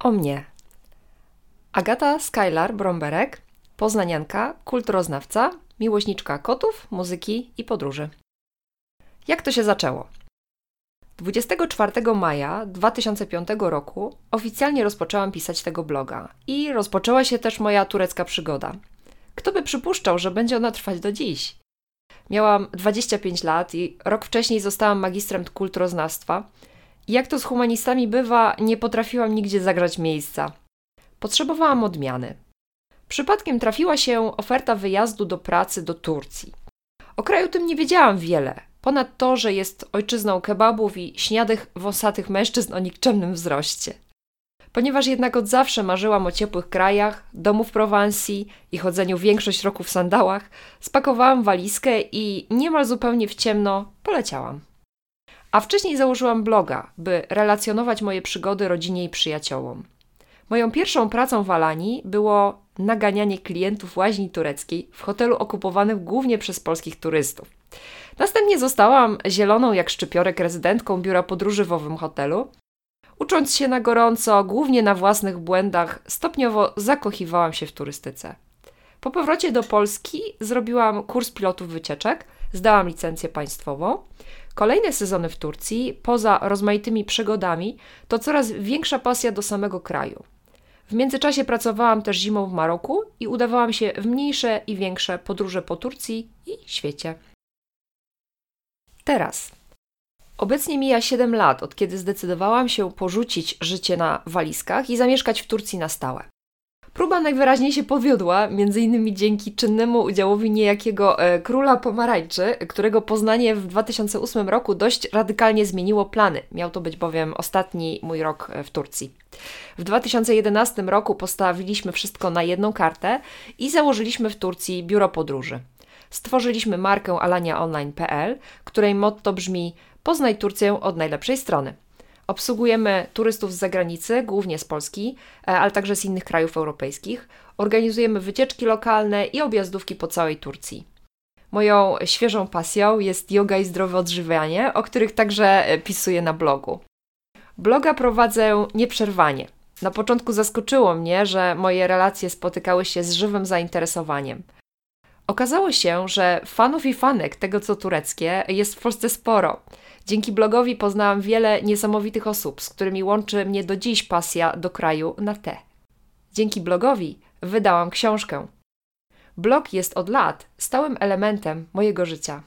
O mnie. Agata Skylar Bromberek, poznanianka, kulturoznawca, miłośniczka kotów, muzyki i podróży. Jak to się zaczęło? 24 maja 2005 roku oficjalnie rozpoczęłam pisać tego bloga i rozpoczęła się też moja turecka przygoda. Kto by przypuszczał, że będzie ona trwać do dziś? Miałam 25 lat i rok wcześniej zostałam magistrem kulturoznawstwa. Jak to z humanistami bywa, nie potrafiłam nigdzie zagrać miejsca. Potrzebowałam odmiany. Przypadkiem trafiła się oferta wyjazdu do pracy do Turcji. O kraju tym nie wiedziałam wiele, ponad to, że jest ojczyzną kebabów i śniadych, wąsatych mężczyzn o nikczemnym wzroście. Ponieważ jednak od zawsze marzyłam o ciepłych krajach, domu w Prowansji i chodzeniu większość roku w sandałach, spakowałam walizkę i niemal zupełnie w ciemno poleciałam. A wcześniej założyłam bloga, by relacjonować moje przygody rodzinie i przyjaciołom. Moją pierwszą pracą w Alanii było naganianie klientów łaźni tureckiej w hotelu okupowanym głównie przez polskich turystów. Następnie zostałam zieloną jak szczypiorek rezydentką biura podróży w owym hotelu. Ucząc się na gorąco, głównie na własnych błędach, stopniowo zakochiwałam się w turystyce. Po powrocie do Polski zrobiłam kurs pilotów wycieczek, zdałam licencję państwową. Kolejne sezony w Turcji, poza rozmaitymi przygodami, to coraz większa pasja do samego kraju. W międzyczasie pracowałam też zimą w Maroku i udawałam się w mniejsze i większe podróże po Turcji i świecie. Teraz. Obecnie mija 7 lat, od kiedy zdecydowałam się porzucić życie na walizkach i zamieszkać w Turcji na stałe. Próba najwyraźniej się powiodła, innymi dzięki czynnemu udziałowi niejakiego e, króla pomarańczy, którego poznanie w 2008 roku dość radykalnie zmieniło plany. Miał to być bowiem ostatni mój rok e, w Turcji. W 2011 roku postawiliśmy wszystko na jedną kartę i założyliśmy w Turcji biuro podróży. Stworzyliśmy markę alaniaonline.pl, której motto brzmi Poznaj Turcję od najlepszej strony. Obsługujemy turystów z zagranicy, głównie z Polski, e, ale także z innych krajów europejskich. Organizujemy wycieczki lokalne i objazdówki po całej Turcji. Moją świeżą pasją jest yoga i zdrowe odżywianie, o których także e, pisuję na blogu. Bloga prowadzę nieprzerwanie. Na początku zaskoczyło mnie, że moje relacje spotykały się z żywym zainteresowaniem. Okazało się, że fanów i fanek tego co tureckie jest w Polsce sporo. Dzięki blogowi poznałam wiele niesamowitych osób, z którymi łączy mnie do dziś pasja do kraju na te. Dzięki blogowi wydałam książkę. Blog jest od lat stałym elementem mojego życia.